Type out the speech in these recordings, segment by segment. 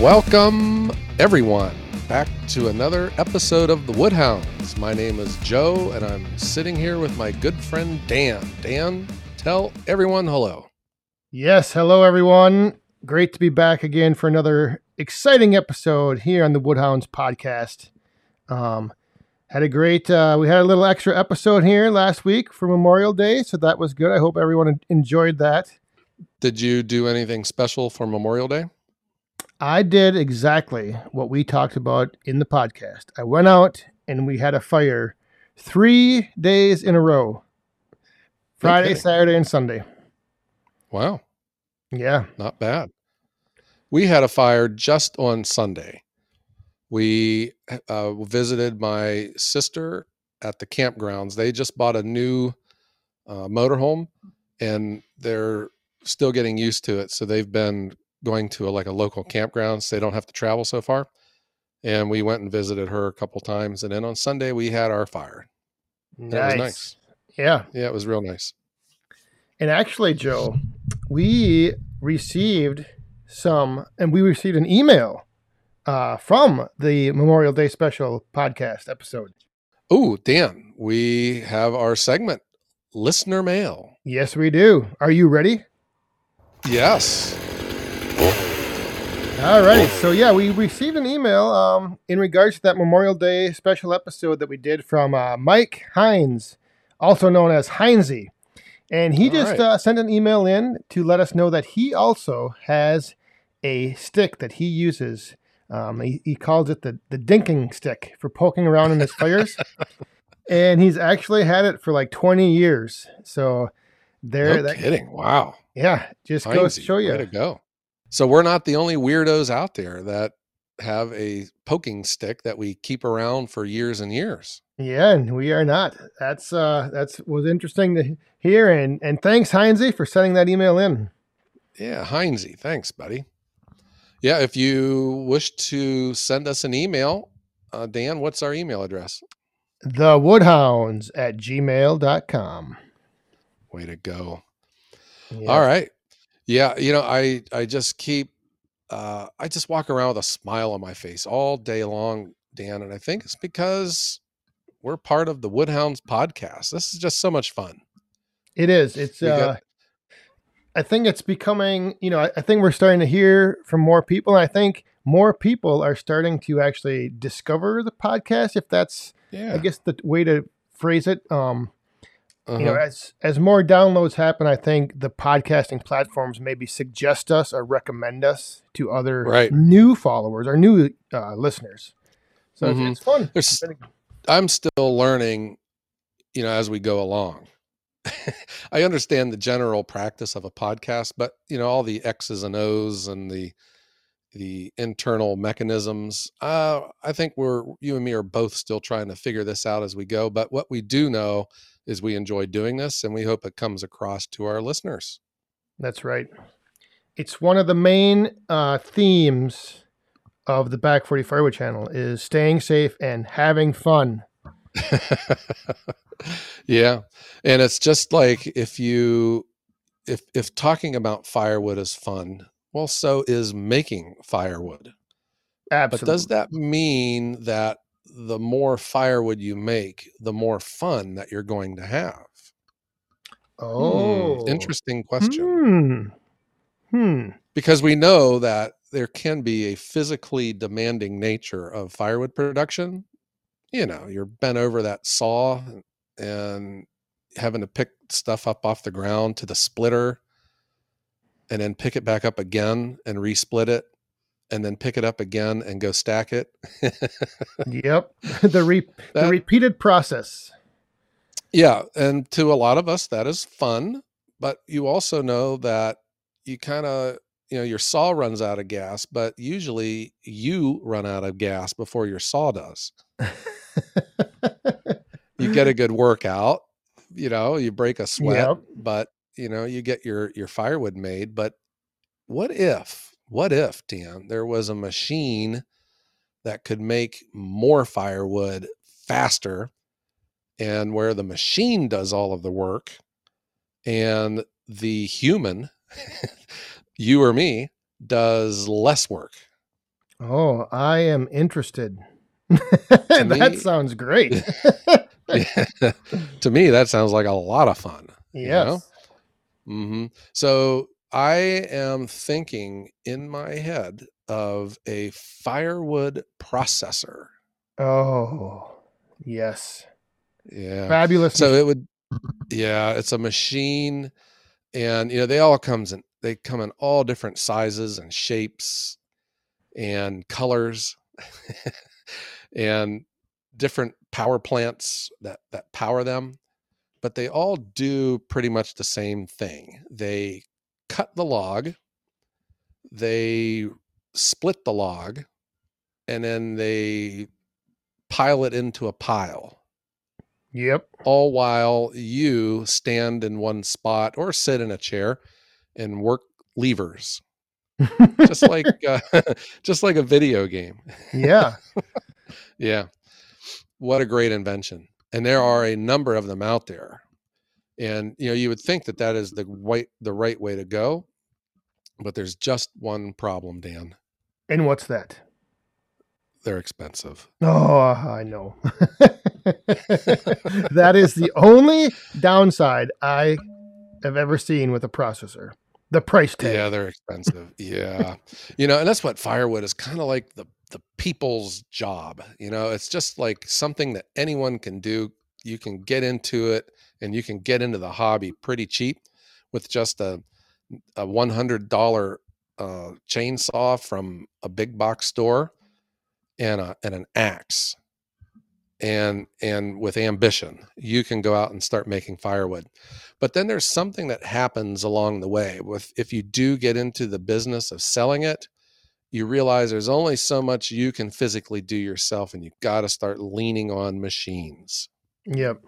Welcome, everyone, back to another episode of The Woodhounds. My name is Joe, and I'm sitting here with my good friend Dan. Dan, tell everyone hello. Yes, hello everyone. Great to be back again for another exciting episode here on the Woodhounds podcast. Um, had a great, uh, we had a little extra episode here last week for Memorial Day, so that was good. I hope everyone enjoyed that. Did you do anything special for Memorial Day? I did exactly what we talked about in the podcast. I went out and we had a fire three days in a row Friday, kidding. Saturday, and Sunday. Wow, Yeah. not bad. We had a fire just on Sunday. We uh, visited my sister at the campgrounds. They just bought a new uh, motorhome and they're still getting used to it. So they've been going to a, like a local campground so they don't have to travel so far. And we went and visited her a couple times. And then on Sunday, we had our fire. That was nice. Yeah. Yeah, it was real nice. And actually, Joe, we received some, and we received an email uh, from the Memorial Day special podcast episode. Oh, Dan, we have our segment, listener mail. Yes, we do. Are you ready? Yes. All righty. So, yeah, we received an email um, in regards to that Memorial Day special episode that we did from uh, Mike Hines, also known as Hinesy. And he All just right. uh, sent an email in to let us know that he also has a stick that he uses. Um, he, he calls it the, the dinking stick for poking around in his fires. and he's actually had it for like 20 years. So, there, No that, kidding. Wow. yeah, just Heinze, show Way you. to go. So we're not the only weirdos out there that have a poking stick that we keep around for years and years. Yeah, and we are not. That's uh that's was interesting to hear and and thanks Heinze for sending that email in. Yeah, Heinze, thanks, buddy. Yeah, if you wish to send us an email, uh, Dan, what's our email address? The Woodhounds at gmail.com. Way to go. Yeah. All right. Yeah, you know, I I just keep uh I just walk around with a smile on my face all day long, Dan, and I think it's because we're part of the Woodhounds podcast. This is just so much fun. It is. It's We got- uh I think it's becoming, you know, I, I think we're starting to hear from more people. And I think more people are starting to actually discover the podcast, if that's Yeah. I guess the way to phrase it. Um you know uh-huh. as as more downloads happen i think the podcasting platforms maybe suggest us or recommend us to other Right. new followers or new uh, listeners so it's- Mhm. it's, fun There's I'm still learning, you know, as we go along. I understand the general practice of a podcast, but you know, all the X's and O's and the the internal mechanisms. Uh, I think we're you and me are both still trying to figure this out as we go. But what we do know is we enjoy doing this, and we hope it comes across to our listeners. that's right it's one of the main uh, themes of the back 40 firewood channel is staying safe and having fun yeah, and it's just like if you if if talking about firewood is fun, well, so is making firewood. absolutely But does that mean that the more firewood you make, the more fun that you're going to have? oh Hmm, interesting question. hmm hmm Because we know that there can be a physically demanding nature of firewood production. You know, you're bent over that saw and having to pick stuff up off the ground to the splitter and then pick it back up again and resplit it and then pick it up again and go stack it. yep the re- the repeated process Yeah, and to a lot of us that is fun, but you also know that you kind of you know your saw runs out of gas, but usually you run out of gas before your saw does. You get a good workout, you know, you break a sweat, Yep. but you know, you get your your firewood made, but what if what if Dan there was a machine that could make more firewood faster and where the machine does all of the work and the human you or me does less work Oh, I am interested. that me- sounds great. to me, that sounds like a lot of fun. yes. know? hmm So I am thinking in my head of a firewood processor. Oh, yes. Yeah. Fabulous. So it would, yeah, it's a machine, and you know they all comes in. They come in all different sizes and shapes, and colors, and different power plants that that power them. But they all do pretty much the same thing. They cut the log, they split the log, and then they pile it into a pile. Yep. all while you stand in one spot or sit in a chair and work levers. Just like uh, just like a video game. Yeah. yeah. What a great invention. And there are a number of them out there and you know you would think that that is the right the right way to go but there's just one problem dan And what's that? they're expensive Oh, I know. that is the only downside I have ever seen with a processor. The price tag. Yeah, they're expensive. yeah. You know, and that's what firewood is kind of like the the people's job. You know, it's just like something that anyone can do. You can get into it and you can get into the hobby pretty cheap with just a a one hundred dollar uh, chainsaw from a big box store and a and an axe. And and with ambition you can go out and start making firewood. But then there's something that happens along the way with if you do get into the business of selling it you realize there's only so much you can physically do yourself and you've got to start leaning on machines. Yep.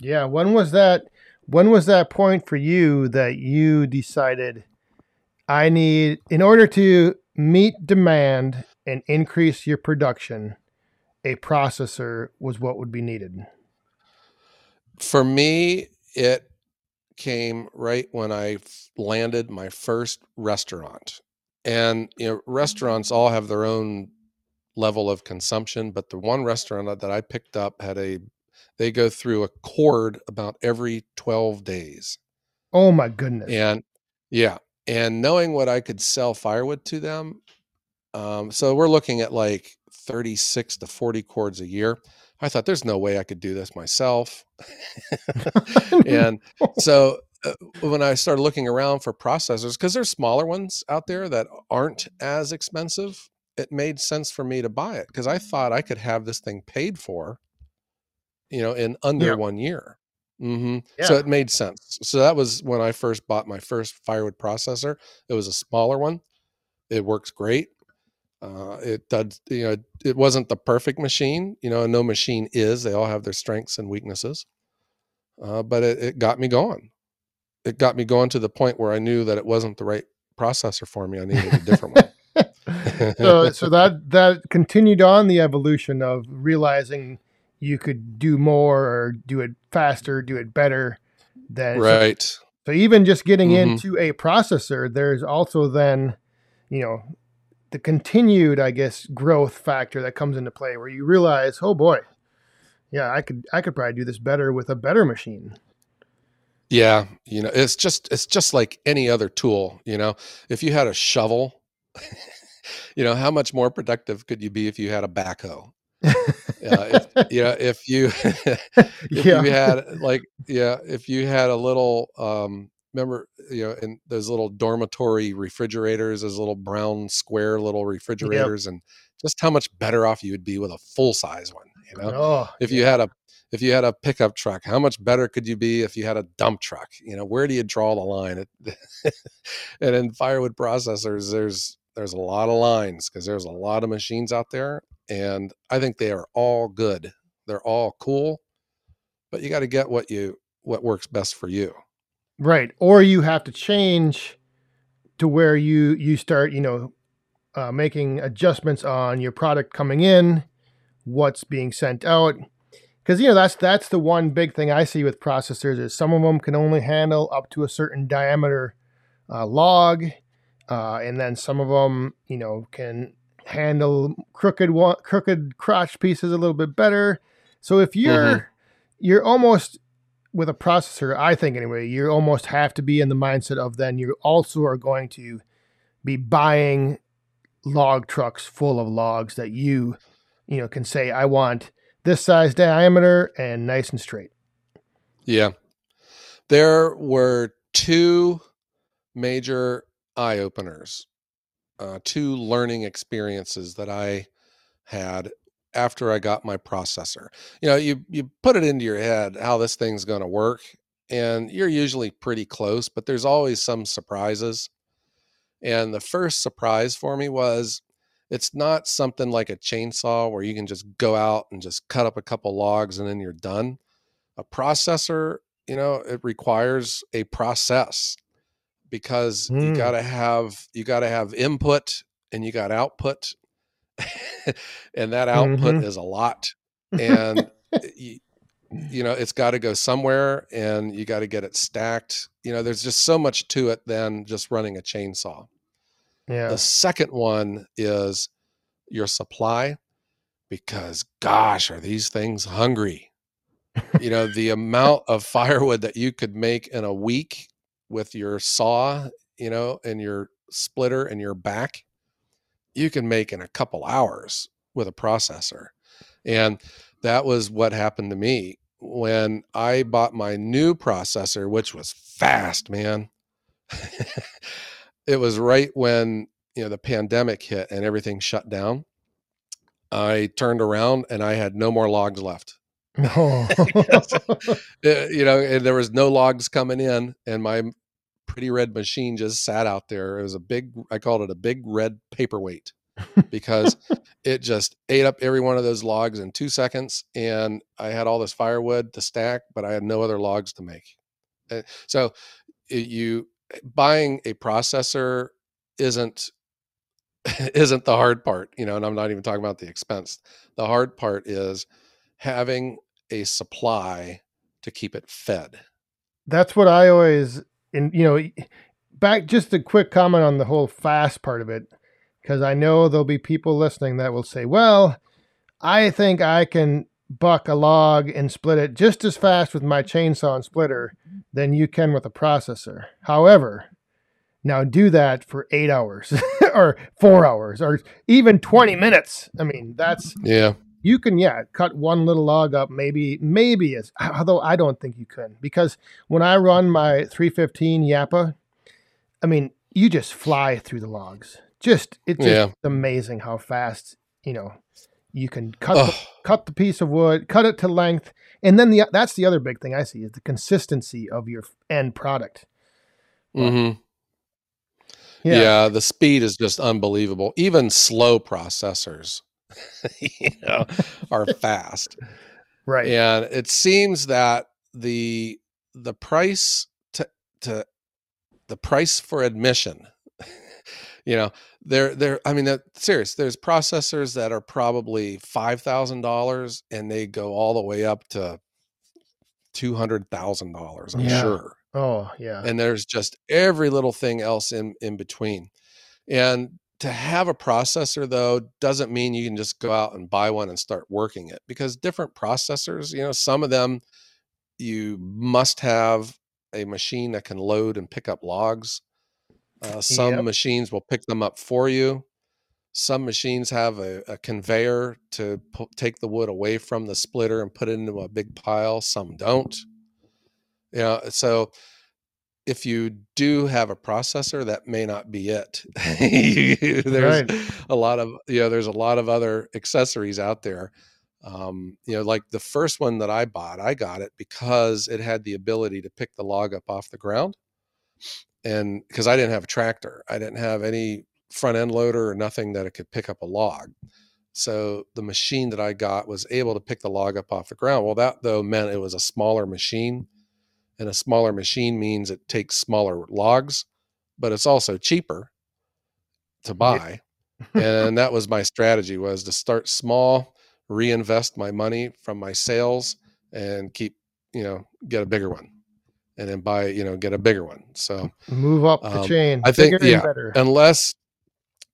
Yeah. When was that? When was that point for you that you decided I need, in order to meet demand and increase your production, a processor was what would be needed? for me it came right when I landed my first restaurant and you know mm-hmm. restaurants all have their own level of consumption but the one restaurant that i picked up had a they go through a cord about every 12 days. Oh my goodness. and yeah and knowing what i could sell firewood to them um, so we're looking at like 36 to 40 cords a year. I thought there's no way i could do this myself. And so uh, when i started looking around for processors because there's smaller ones out there that aren't as expensive it made sense for me to buy it because i thought i could have this thing paid for you know in under Yeah. one year. Hmm so it made sense. So that was when i first bought my first firewood processor. It was a smaller one. It works great. Uh, it does you know it wasn't the perfect machine you know and no machine is. They all have their strengths and weaknesses. Uh, but it, it got me going. It got me going to the point where i knew that it wasn't the right processor for me. I needed a different one. So so that that continued on the evolution of realizing you could do more or do it faster, do it better. Than right So, even just getting Mhm. into a processor, there's also then, you know, the continued, I guess, growth factor that comes into play where you realize, oh boy, yeah, I could I could probably do this better with a better machine. yeah you know it's just it's just like any other tool you know if you had a shovel you know how much more productive could you be if you had a backhoe uh, if, you know if you if yeah. you had like yeah if you had a little um remember you know in those little dormitory refrigerators those little brown square little refrigerators and just how much better off you would be with a full size one you know? Oh, if you had a if you had a pickup truck how much better could you be if you had a dump truck? You know where do you draw the line? It- and in firewood processors there's there's a lot of lines because there's a lot of machines out there and i think they are all good they're all cool but you got to get what you what works best for you Right. Or you have to change to where you you start, you know, uh, making adjustments on your product coming in, what's being sent out. Because you know that's that's the one big thing I see with processors is some of them can only handle up to a certain diameter uh, log, uh, and then some of them you know can handle crooked crooked crotch pieces a little bit better. So if you're Mhm. you're almost with a processor, I think anyway, you almost have to be in the mindset of then you also are going to be buying log trucks full of logs that you you know can say I want this size diameter and nice and straight. Yeah. There were two major eye openers, uh, two learning experiences that I had after I got my processor. You know, you you put it into your head how this thing's going to work, and you're usually pretty close, but there's always some surprises. And the first surprise for me was it's not something like a chainsaw where you can just go out and just cut up a couple logs and then you're done. A processor, you know, it requires a process because you Mm. got to have you got to have input and you got output. and that output Mhm. is a lot and you, you know it's got to go somewhere and you got to get it stacked you know there's just so much to it than just running a chainsaw Yeah. the second one is your supply because gosh are these things hungry you know the amount of firewood that you could make in a week with your saw you know and your splitter and your back you can make in a couple hours with a processor. And that was what happened to me when i bought my new processor which was fast man. It was right when you know the pandemic hit and everything shut down. I turned around and i had no more logs left No. Uh, you know and there was no logs coming in and my pretty red machine just sat out there. It was a big i called it a big red paperweight because it just ate up every one of those logs in two seconds and i had all this firewood to stack but i had no other logs to make. Uh, so you buying a processor isn't isn't the hard part you know and i'm not even talking about the expense. The hard part is having a supply to keep it fed That's what I always, and you know, back just a quick comment on the whole fast part of it, because I know there'll be people listening that will say, well, I think I can buck a log and split it just as fast with my chainsaw and splitter than you can with a processor. However, now do that for eight hours or four hours or even 20 minutes. I mean, that's yeah you can yeah cut one little log up maybe maybe as although i don't think you can because when i run my 315 Japa i mean you just fly through the logs. Just it's just Yeah. amazing how fast you know you can cut the, cut the piece of wood cut it to length and then the that's the other big thing i see is the consistency of your end product. Mhm. yeah, yeah the speed is just unbelievable. Even slow processors you know are fast. Right. And it seems that the the price to to the price for admission you know there there i mean that serious there's processors that are probably $5000 and they go all the way up to $200000 i'm Yeah. sure. Oh yeah. And there's just every little thing else in in between. And to have a processor though doesn't mean you can just go out and buy one and start working it because different processors you know some of them you must have a machine that can load and pick up logs. Uh, some Yep. machines will pick them up for you. Some machines have a, a conveyor to pu- take the wood away from the splitter and put it into a big pile. Some don't. You know so if you do have a processor that may not be it. There's Right. a lot of you know there's a lot of other accessories out there. Um, you know like the first one that i bought i got it because it had the ability to pick the log up off the ground. And because i didn't have a tractor i didn't have any front end loader or nothing that it could pick up a log. So the machine that i got was able to pick the log up off the ground. Well that though meant it was a smaller machine and a smaller machine means it takes smaller logs but it's also cheaper to buy. And that was my strategy was to start small reinvest my money from my sales and keep you know get a bigger one and then buy you know get a bigger one. So move up the um, chain I think- yeah, better. unless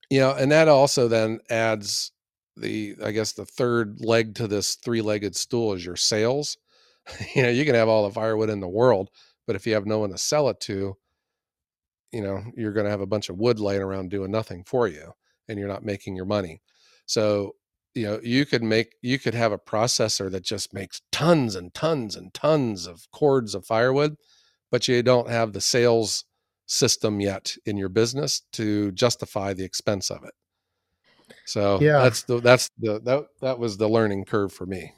you know, and that also then adds the, I guess, the third leg to this three legged stool is your sales. you know, you can have all the firewood in the world, but if you have no one to sell it to, you know, you're going to have a bunch of wood laying around doing nothing for you and you're not making your money. So, you know, you could make, you could have a processor that just makes tons and tons and tons of cords of firewood, but you don't have the sales system yet in your business to justify the expense of it. So Yeah. that's the that's the that that was the learning curve for me.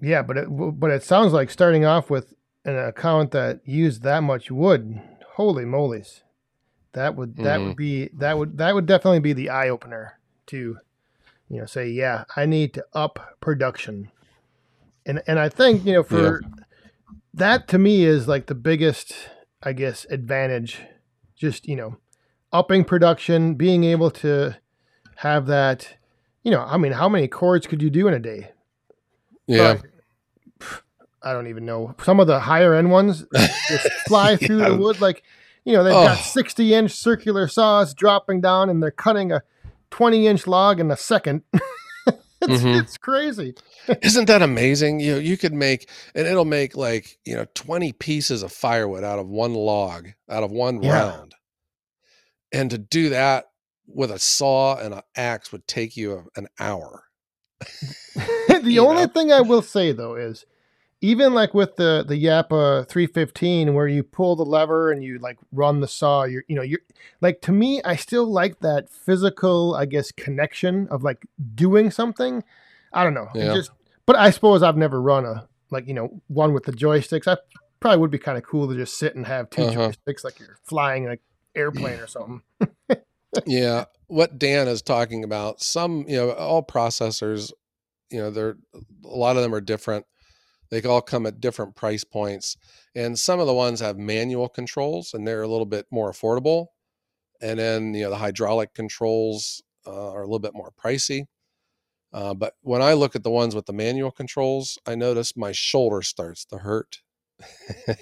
Yeah, but it but it sounds like starting off with an account that used that much wood. Holy molies. That would that Mm-hmm. would be that would that would definitely be the eye opener to you know say yeah, I need to up production. And and I think, you know, for that to me is like the biggest I guess advantage just, you know, upping production, being able to have that you know, I mean, how many cords could you do in a day? Yeah. But, I don't even know. Some of the higher end ones just fly through the wood like you know they've got Oh. 60 inch circular saws dropping down and they're cutting a 20 inch log in a second. it's, Mhm. it's crazy. Isn't that amazing? You know, you could make and it'll make like, you know, 20 pieces of firewood out of one log, out of one Yeah. round. And to do that with a saw and an axe would take you an hour. The only know? thing I will say though is even like with the the Japa 315 where you pull the lever and you like run the saw you're you know you're like to me I still like that physical I guess connection of like doing something I don't know Yeah. just but I suppose I've never run a like you know one with the joysticks I probably would be kind of cool to just sit and have 2 Uh-huh. joysticks like you're flying an airplane or something yeah. What Dan is talking about, some, you know, all processors, you know, they're a lot of them are different. They all come at different price points. And some of the ones have manual controls and they're a little bit more affordable. And then, you know, the hydraulic controls uh, are a little bit more pricey. Uh, but when I look at the ones with the manual controls, I notice my shoulder starts to hurt. well,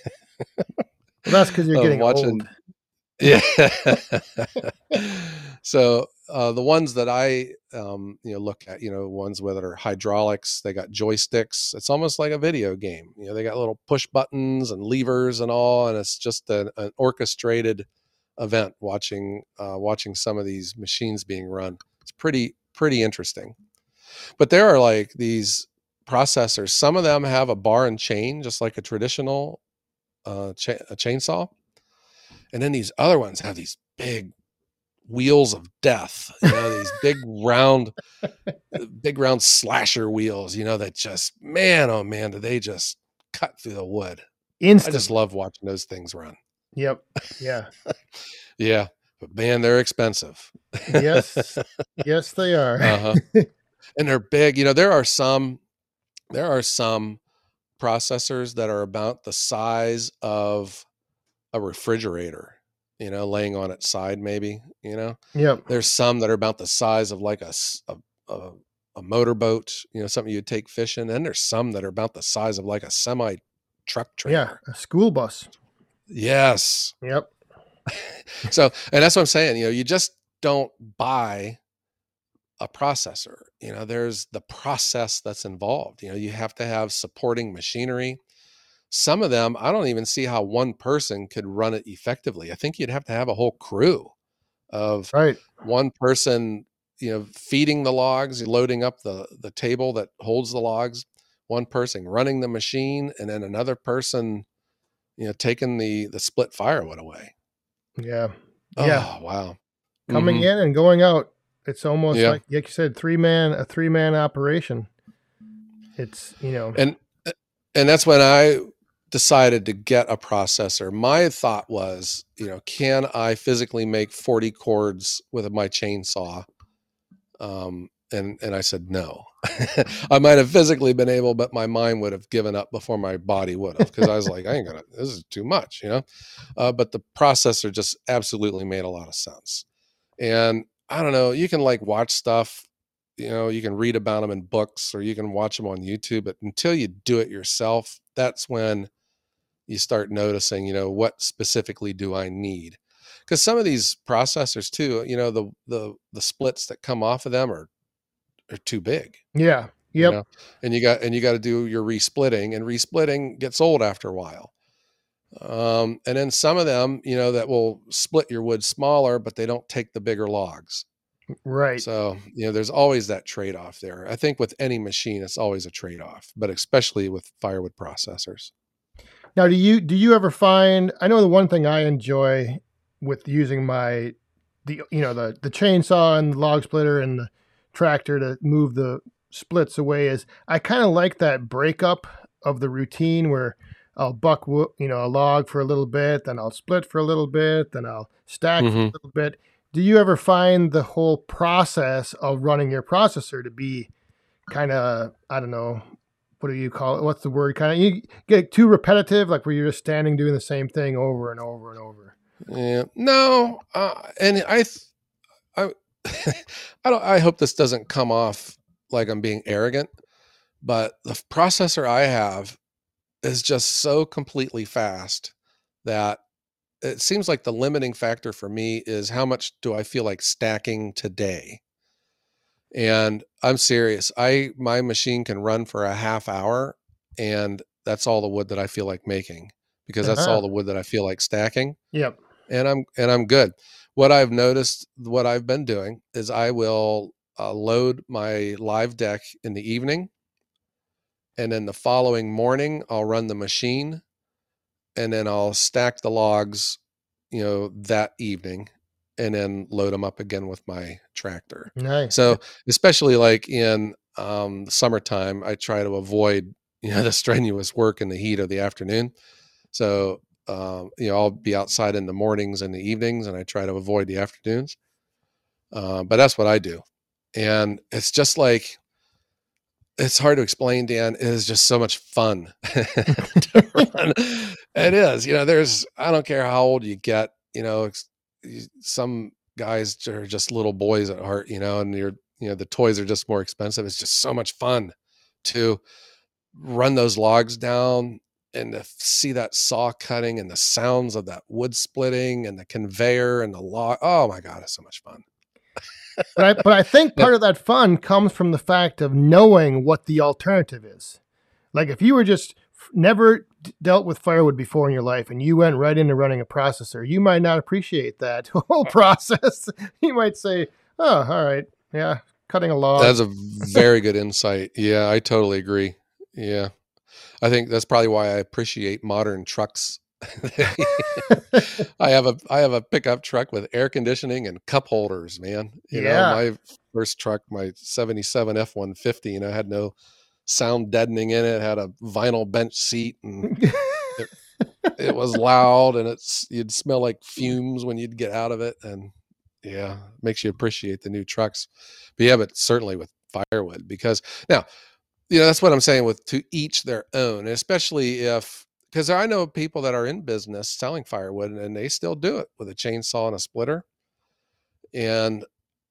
that's because you're getting watching- old Yeah. so uh, the ones that I um, you know look at, you know, ones that are hydraulics, they got joysticks. It's almost like a video game. You know, they got little push buttons and levers and all, and it's just an, an orchestrated event watching uh, watching some of these machines being run. It's pretty pretty interesting. But there are like these processors. Some of them have a bar and chain, just like a traditional uh, cha- a chainsaw and then these other ones have these big wheels of death you know these big round big round slasher wheels you know that just man oh man do they just cut through the wood. Instant. i just love watching those things run. Yep. Yeah. Yeah but man they're expensive. Yes. Yes they are. Uh-huh. and they're big you know there are some there are some processors that are about the size of a refrigerator you know laying on its side maybe you know? Yep. There's some that are about the size of like a a a motorboat you know something you'd take fishing and there's some that are about the size of like a semi truck trailer. yeah a school bus. Yes. Yep. So and that's what i'm saying you know you just don't buy a processor you know there's the process that's involved you know you have to have supporting machinery some of them i don't even see how one person could run it effectively. I think you'd have to have a whole crew of right. one person you know feeding the logs loading up the the table that holds the logs one person running the machine and then another person you know taking the the split firewood away. Yeah. Yeah. Oh wow. Coming Mhm. in and going out it's almost Yeah. like like you said three man a three man operation. It's you know and and that's when i decided to get a processor my thought was you know can i physically make 40 cords with my chainsaw? Um and and i said no. I might have physically been able but my mind would have given up before my body would have because i was like i ain't gonna this is too much you know? Uh, but the processor just absolutely made a lot of sense. And i don't know you can like watch stuff you know you can read about them in books or you can watch them on youtube but until you do it yourself that's when you start noticing you know what specifically do i need because some of these processors too, you know, the the the splits that come off of them are are too big. Yeah. you know? And you got and you got to do your resplitting, and resplitting gets old after a while. Um, and then some of them, you know, that will split your wood smaller, but they don't take the bigger logs. Right. So, you know, there's always that trade off there. I think with any machine, it's always a trade off, but especially with firewood processors. Now, do you do you ever find? I know the one thing I enjoy with using my the you know the the chainsaw and the log splitter and the tractor to move the splits away is I kind of like that breakup of the routine where I'll buck you know a log for a little bit, then I'll split for a little bit, then I'll stack for a Mhm. little bit. Do you ever find the whole process of running your processor to be kind of I don't know what do you call it? What's the word? Kind of you get too repetitive, like where you're just standing doing the same thing over and over and over. Yeah, no, uh, and I, I, I don't. I hope this doesn't come off like I'm being arrogant, but the processor I have is just so completely fast that it seems like the limiting factor for me is how much do I feel like stacking today. And I'm serious. I my machine can run for a half hour, and that's all the wood that I feel like making because that's Uh-huh. all the wood that I feel like stacking Yep. and I'm and I'm good. What I've noticed, what I've been doing is I will uh, load my live deck in the evening, and then the following morning I'll run the machine, and then I'll stack the logs, you know, that evening, and then load them up again with my tractor. Nice. So especially like in um, the summertime, I try to avoid you know the strenuous work in the heat of the afternoon. So um, you know I'll be outside in the mornings and the evenings, and I try to avoid the afternoons. Uh, but that's what I do, and it's just like it's hard to explain. Dan it is just so much fun. to run. It is. You know, there's I don't care how old you get. You know, some guys are just little boys at heart. You know, and you're you know the toys are just more expensive. It's just so much fun to run those logs down and to see that saw cutting and the sounds of that wood splitting and the conveyor and the log. Oh my god, it's so much fun. but I, but I think part of that fun comes from the fact of knowing what the alternative is. Like if you were just never dealt with firewood before in your life and you went right into running a processor, you might not appreciate that whole process. you might say, "Oh, all right, yeah, cutting a log." That's a very good insight. Yeah, I totally agree. Yeah. I think that's probably why I appreciate modern trucks. I have a I have a pickup truck with air conditioning and cup holders, man. You Yeah. know, my first truck, my 77 F150, you know, had no sound deadening in it, had a vinyl bench seat and it was loud and it's you'd smell like fumes when you'd get out of it and yeah makes you appreciate the new trucks. But yeah but certainly with firewood because now you know that's what i'm saying with to each their own especially if because i know people that are in business selling firewood and they still do it with a chainsaw and a splitter and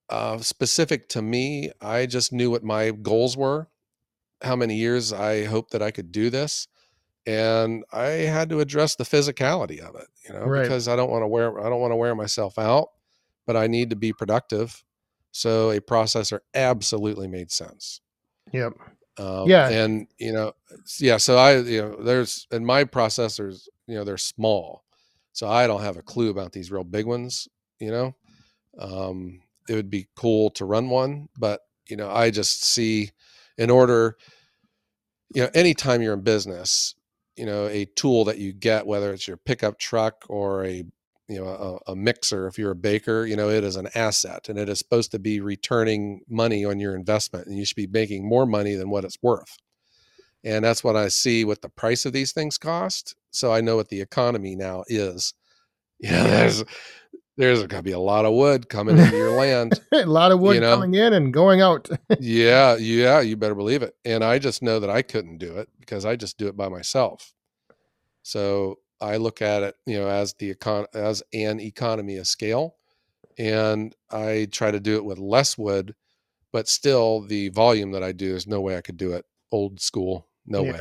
uh, specific to me i just knew what my goals were how many years i hoped that i could do this and I had to address the physicality of it, you know, Right. because I don't want to wear I don't want to wear myself out, but I need to be productive. So a processor absolutely made sense. yep. Um, Yeah. and you know, yeah. So I, you know, there's and my processors, you know, they're small, so I don't have a clue about these real big ones. You know, um, it would be cool to run one, but you know, I just see in order, you know, anytime you're in business, you know, a tool that you get, whether it's your pickup truck or a you know a, a mixer if you're a baker you know it is an asset and it is supposed to be returning money on your investment and you should be making more money than what it's worth. And that's what i see what the price of these things cost. So i know what the economy now is. Yeah. There's there's going to be a lot of wood coming into your land a lot of wood You know? coming in and going out. yeah yeah you better believe it and i just know that i couldn't do it because i just do it by myself so i look at it you know as the econ as an economy of scale and i try to do it with less wood but still the volume that i do is no way i could do it old school no way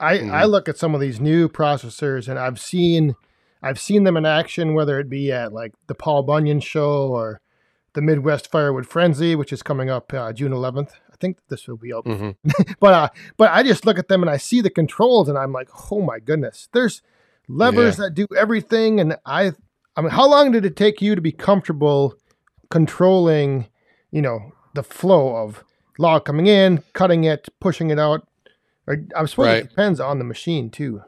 I I Mhm. look at some of these new processors and I've seen I've seen them in action, whether it be at like the Paul Bunyan show or the Midwest Firewood Frenzy, which is coming up uh, June 11th. I think this will be up, Mhm. but uh, but I just look at them and I see the controls and I'm like, oh my goodness, there's levers that do everything. And I, I mean, how long did it take you to be comfortable controlling, you know, the flow of log coming in, cutting it, pushing it out? Or I suppose Right. it depends on the machine too.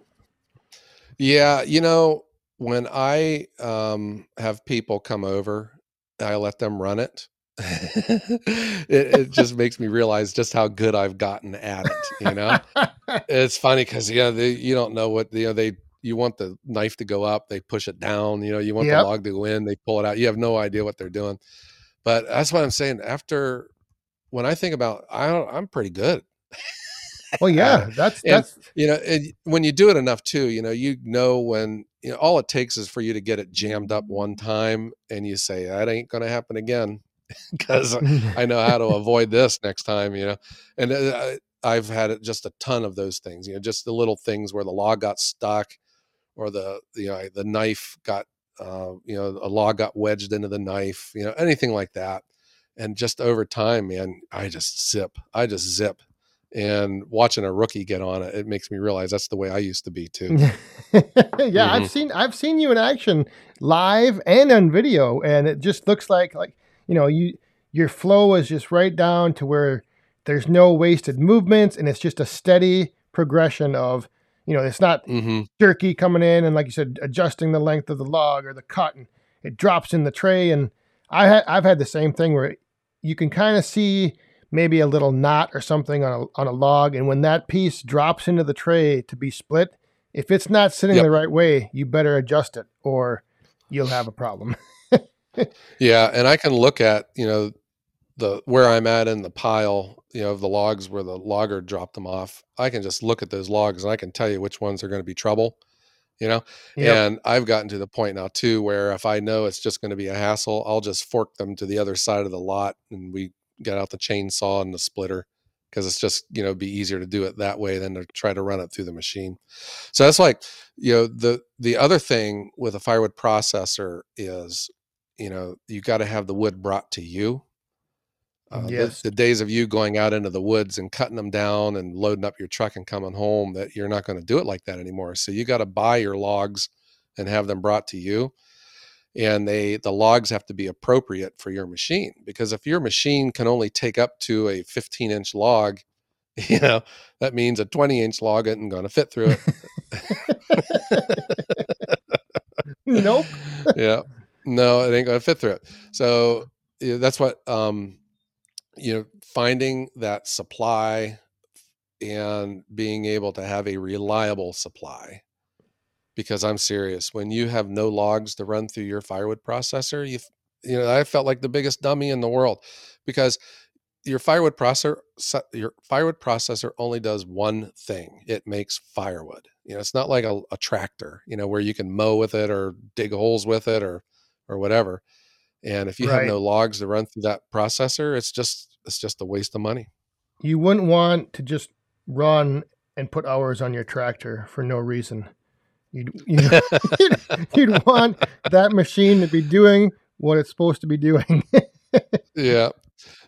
Yeah, you know, when I um, have people come over, I let them run it. it, it just makes me realize just how good I've gotten at it. You know, it's funny because you know they, you don't know what you know they you want the knife to go up, they push it down. You know, you want Yep. the log to go in, they pull it out. You have no idea what they're doing. But that's what I'm saying. After when I think about, I don't, I'm pretty good. well, yeah, that's and- that's you know and when you do it enough too you know you know when you know all it takes is for you to get it jammed up one time and you say that ain't going to happen again because i know how to avoid this next time you know? And uh, I- i've had just a ton of those things you know just the little things where the log got stuck or the you know the knife got uh, you know a log got wedged into the knife you know anything like that. And just over time man i just zip i just zip and watching a rookie get on it it makes me realize that's the way i used to be too yeah, I've seen I've seen you in action live and on video, and it just looks like like you know you your flow is just right down to where there's no wasted movements, and it's just a steady progression of you know it's not hmm jerky coming in and like you said adjusting the length of the log or the cut, and it drops in the tray. And I ha- I've had the same thing where you can kind of see maybe a little knot or something on a, on a log, and when that piece drops into the tray to be split, if it's not sitting Yep. the right way, you better adjust it or you'll have a problem. yeah and i can look at you know the where i'm at in the pile you know of the logs where the logger dropped them off i can just look at those logs and i can tell you which ones are going to be trouble you know Yep. and i've gotten to the point now too where if i know it's just going to be a hassle i'll just fork them to the other side of the lot and we get out the chainsaw and the splitter because it's just you know be easier to do it that way than to try to run it through the machine. So that's like you know the the other thing with a firewood processor is you know you got to have the wood brought to you. Uh, the- Yes. the, days of you going out into the woods and cutting them down and loading up your truck and coming home that you're not going to do it like that anymore. So you got to buy your logs and have them brought to you and they the logs have to be appropriate for your machine because if your machine can only take up to a 15 inch log you know that means a 20 inch log isn't going to fit through it. Nope. yeah. No it ain't going to fit through it. So yeah, that's what um you know finding that supply and being able to have a reliable supply because i'm serious when you have no logs to run through your firewood processor you you know i felt like the biggest dummy in the world because your firewood processor your firewood processor only does one thing it makes firewood you know it's not like a, a tractor you know where you can mow with it or dig holes with it or or whatever and if you have no logs to run through that processor it's just it's just a waste of money You wouldn't want to just run and put hours on your tractor for no reason. You'd, you'd, you'd want that machine to be doing what it's supposed to be doing. yeah.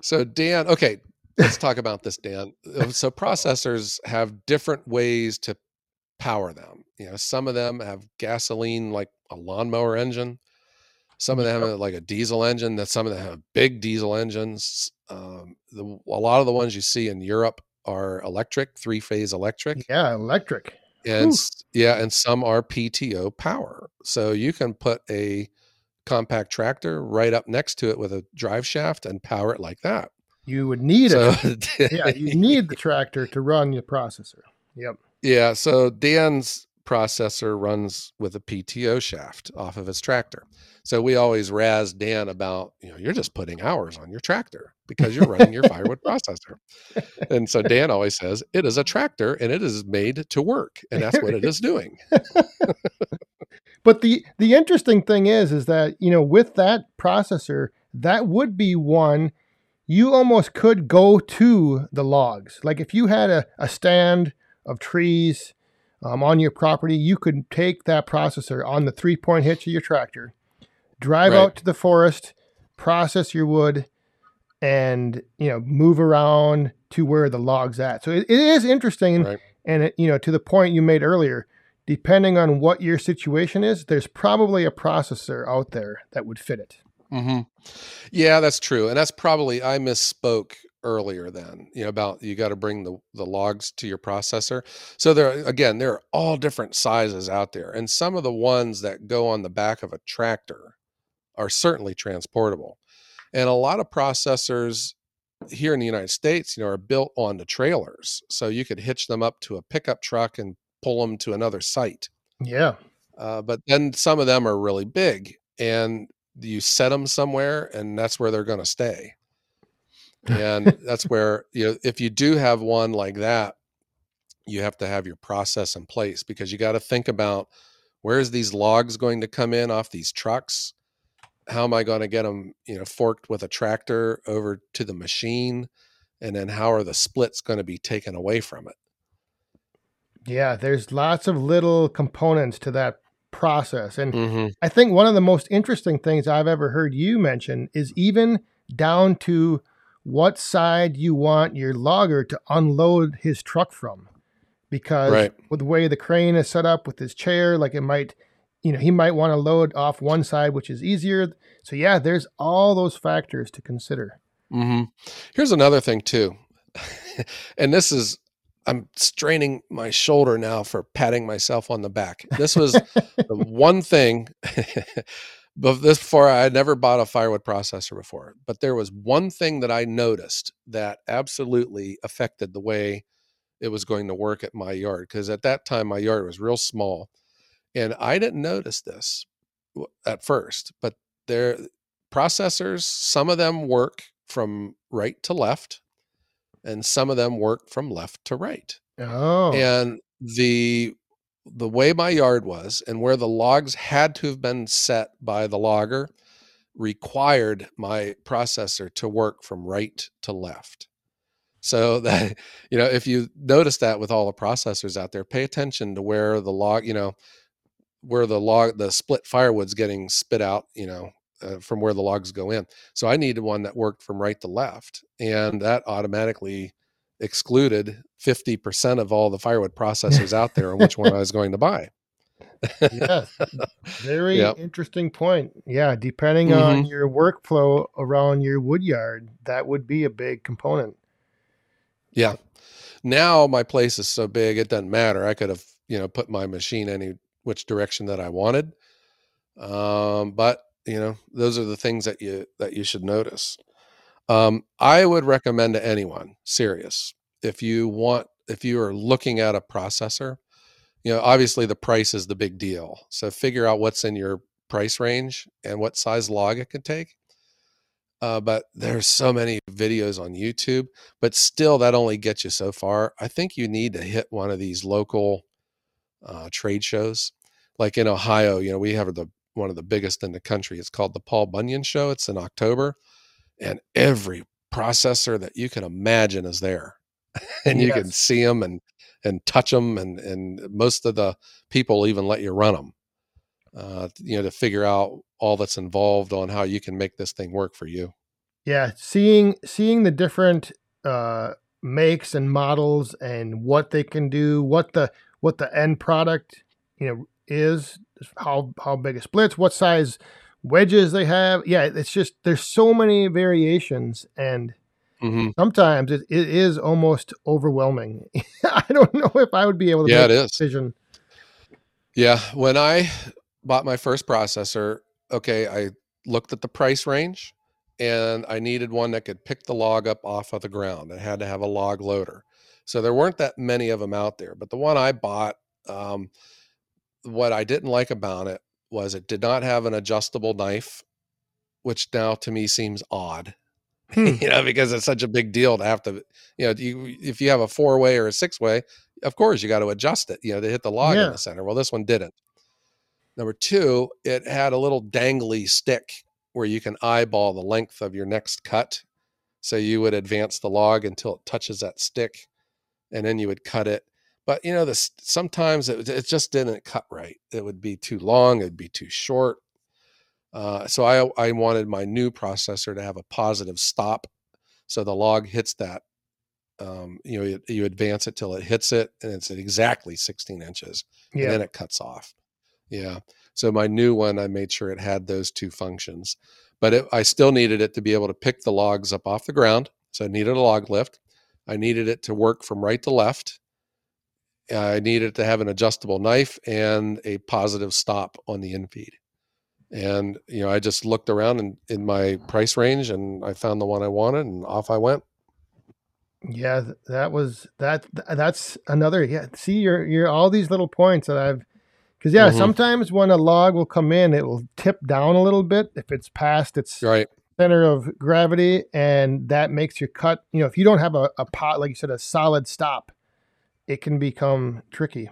So dan okay let's talk about this dan. Uh, so processors have different ways to power them. You know some of them have gasoline like a lawnmower engine. Some of them have like a diesel engine that some of them have big diesel engines. Um, the, a lot of the ones you see in europe are electric three phase electric. Yeah, electric. And yeah and some are pto power so you can put a compact tractor right up next to it with a drive shaft and power it like that You would need so it. Yeah, you need the tractor to run your processor. Yep. yeah so dan's processor runs with a pto shaft off of his tractor. So we always razz dan about you know you're just putting hours on your tractor because you're running your firewood processor. And so dan always says it is a tractor and it is made to work and that's what it is doing. But the the interesting thing is is that, you know, with that processor, that would be one you almost could go to the logs. Like if you had a, a stand of trees, um, on your property, you could take that processor on the three point hitch of your tractor, drive Right. out to the forest, process your wood, and you know move around to where the log's at. So it, it is interesting, Right. and it, you know to the point you made earlier. Depending on what your situation is, there's probably a processor out there that would fit it. hmm Yeah, that's true, and that's probably I misspoke earlier. Then you know about you got to bring the the logs to your processor. So there again, there are all different sizes out there, and some of the ones that go on the back of a tractor are certainly transportable, and a lot of processors here in the United States, you know, are built onto trailers, so you could hitch them up to a pickup truck and pull them to another site. Yeah, Uh, but then some of them are really big and you set them somewhere and that's where they're going to stay. And that's where, you know, if you do have one like that, you have to have your process in place because you got to think about where's these logs going to come in off these trucks? How am I going to get them, you know, forked with a tractor over to the machine? And then how are the splits going to be taken away from it? yeah. There's lots of little components to that process, and Mm-hmm. I think one of the most interesting things I've ever heard you mention is even down to what side you want your logger to unload his truck from. Because Right. with the way the crane is set up with his chair, like it might, you know, he might want to load off one side, which is easier. So, yeah, there's all those factors to consider. hmm Here's another thing too, and this is I'm straining my shoulder now for patting myself on the back. This was the one thing. But this before I had never bought a firewood processor before, but there was one thing that I noticed that absolutely affected the way it was going to work at my yard. Because at that time my yard was real small, and I didn't notice this at first. But there processors, some of them work from right to left, and some of them work from left to right Oh, and the the way my yard was and where the logs had to have been set by the logger required my processor to work from right to left. So that you know if you notice that with all the processors out there pay attention to where the log you know where the log the split firewood's getting spit out you know uh, from where the logs go in. So i needed one that worked from right to left and that automatically excluded 50% of all the firewood processors out there and which one I was going to buy. yeah. Very Yep. interesting point. Yeah. Depending on your workflow around your wood yard, that would be a big component. Yeah. Now my place is so big it doesn't matter. I could have, you know, put my machine any which direction that I wanted. Um, but you know, those are the things that you that you should notice. Um, I would recommend to anyone serious if you want if you are looking at a processor, you know, obviously the price is the big deal. So figure out what's in your price range and what size log it could take. Uh, but there's so many videos on YouTube, but still that only gets you so far. I think you need to hit one of these local uh, trade shows, like in Ohio. You know, we have the one of the biggest in the country. It's called the Paul Bunyan Show. It's in October, and every processor that you can imagine is there, and you can see them and and touch them, and and most of the people even let you run them. Uh, you know, to figure out all that's involved on how you can make this thing work for you. Yeah, seeing seeing the different uh, makes and models and what they can do, what the what the end product you know is, how how big it splits, what size wedges they have. Yeah, it's just there's so many variations, and hmm sometimes it, it is almost overwhelming. I don't know if I would be able to Yeah, make it a decision. Yeah, when I bought my first processor, okay, I looked at the price range and I needed one that could pick the log up off of the ground. It had to have a log loader. So there weren't that many of them out there. But the one I bought, um, what I didn't like about it was it did not have an adjustable knife, which now to me seems odd. Hmm. you know, because it's such a big deal to have to, you know, you, if you have a four way or a six way, of course you got to adjust it, you know, to hit the log Yeah. in the center. Well, this one didn't. Number two, it had a little dangly stick where you can eyeball the length of your next cut. So you would advance the log until it touches that stick and then you would cut it. but you know this sometimes it, it just didn't cut right it would be too long it'd be too short uh, so I, I wanted my new processor to have a positive stop. So the log hits that um, you know you, you, advance it till it hits it and it's at exactly 16 inches yeah. and then it cuts off. Yeah. So my new one i made sure it had those two functions but it, i still needed it to be able to pick the logs up off the ground so i needed a log lift. I needed it to work from right to left. I needed to have an adjustable knife and a positive stop on the infeed. And you know, I just looked around in, in my price range and I found the one I wanted and off I went. Yeah, that was that that's another yeah, see you're you're all these little points that I've cuz yeah, mm-hmm. sometimes when a log will come in, it will tip down a little bit if it's past its right center of gravity and that makes your cut, you know, if you don't have a, a pot like you said a solid stop, it can become tricky.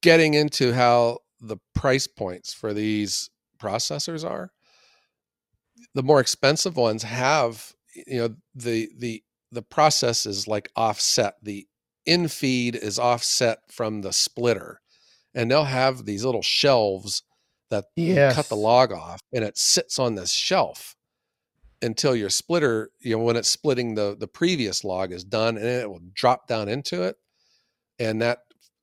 Getting into how the price points for these processors are, the more expensive ones have, you know, the the the process is like offset. The in feed is offset from the splitter. And they'll have these little shelves that yes. cut the log off and it sits on this shelf until your splitter, you know, when it's splitting the the previous log is done and it will drop down into it and that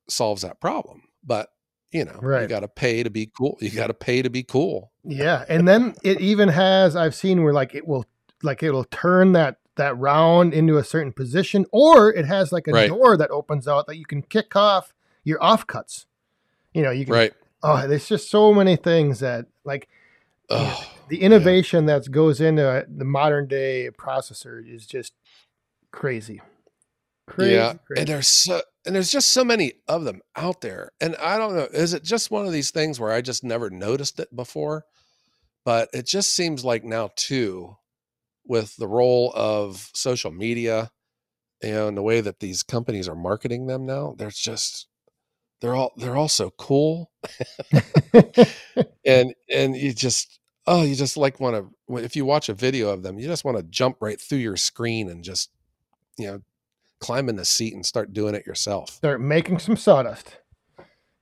solves that problem. But you know, right. you got to pay to be cool. You got to pay to be cool. Yeah, and then it even has I've seen where like it will like it'll turn that that round into a certain position, or it has like a right. door that opens out that you can kick off your offcuts. You know, you can. Right. Oh, there's just so many things that like. Oh, the innovation that goes into uh, the modern day processor is just crazy. Crazy, yeah, crazy. and there's so and there's just so many of them out there. And I don't know, is it just one of these things where I just never noticed it before? But it just seems like now too, with the role of social media and the way that these companies are marketing them now, there's just they're all they're all so cool. and and you just oh, you just like want to if you watch a video of them, you just want to jump right through your screen and just you know climb in the seat and start doing it yourself. Start making some sawdust.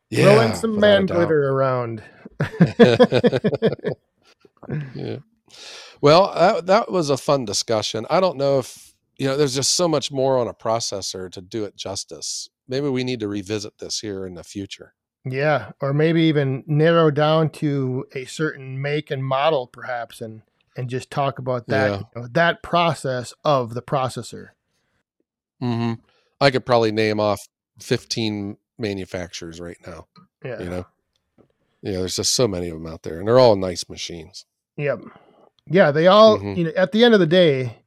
Yeah, Throwing some man glitter around. yeah. Well, that, that was a fun discussion. I don't know if, you know, there's just so much more on a processor to do it justice. Maybe we need to revisit this here in the future. Yeah. Or maybe even narrow down to a certain make and model, perhaps, and, and just talk about that, yeah. you know, that process of the processor. Mm-hmm. I could probably name off 15 manufacturers right now. Yeah. You know, yeah, there's just so many of them out there and they're all nice machines. Yep. Yeah. They all, mm-hmm. you know, at the end of the day,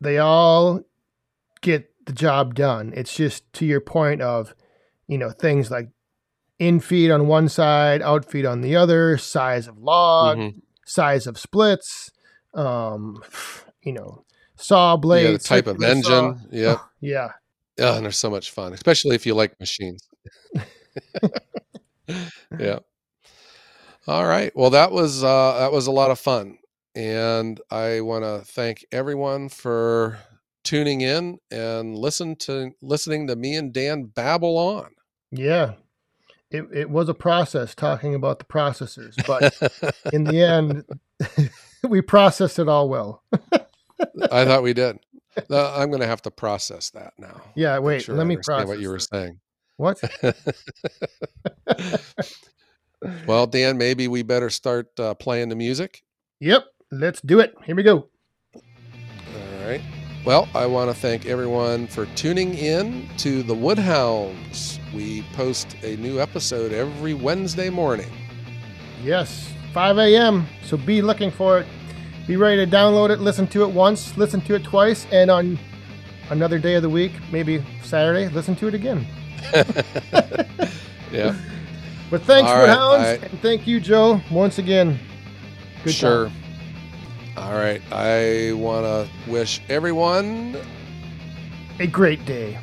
they all get the job done. It's just to your point of, you know, things like in feed on one side, out feed on the other, size of log, mm-hmm. size of splits, um, you know, saw blades, yeah, the type of engine. Yeah. Oh, yeah. Yeah. And they're so much fun, especially if you like machines. yeah. All right. Well, that was uh, that was a lot of fun, and I want to thank everyone for tuning in and listen to listening to me and Dan babble on. Yeah, it it was a process talking about the processors, but in the end, we processed it all well. I thought we did. I'm going to have to process that now. Yeah, wait. Sure let me process what you were saying. What? well, Dan, maybe we better start uh, playing the music. Yep, let's do it. Here we go. All right. Well, I want to thank everyone for tuning in to the Woodhounds. We post a new episode every Wednesday morning. Yes, 5 a.m. So be looking for it. Be ready to download it, listen to it once, listen to it twice, and on another day of the week, maybe Saturday, listen to it again. yeah. But thanks, All Woodhounds, right, I... and thank you, Joe, once again. Good sure. Time. All right. I want to wish everyone a great day.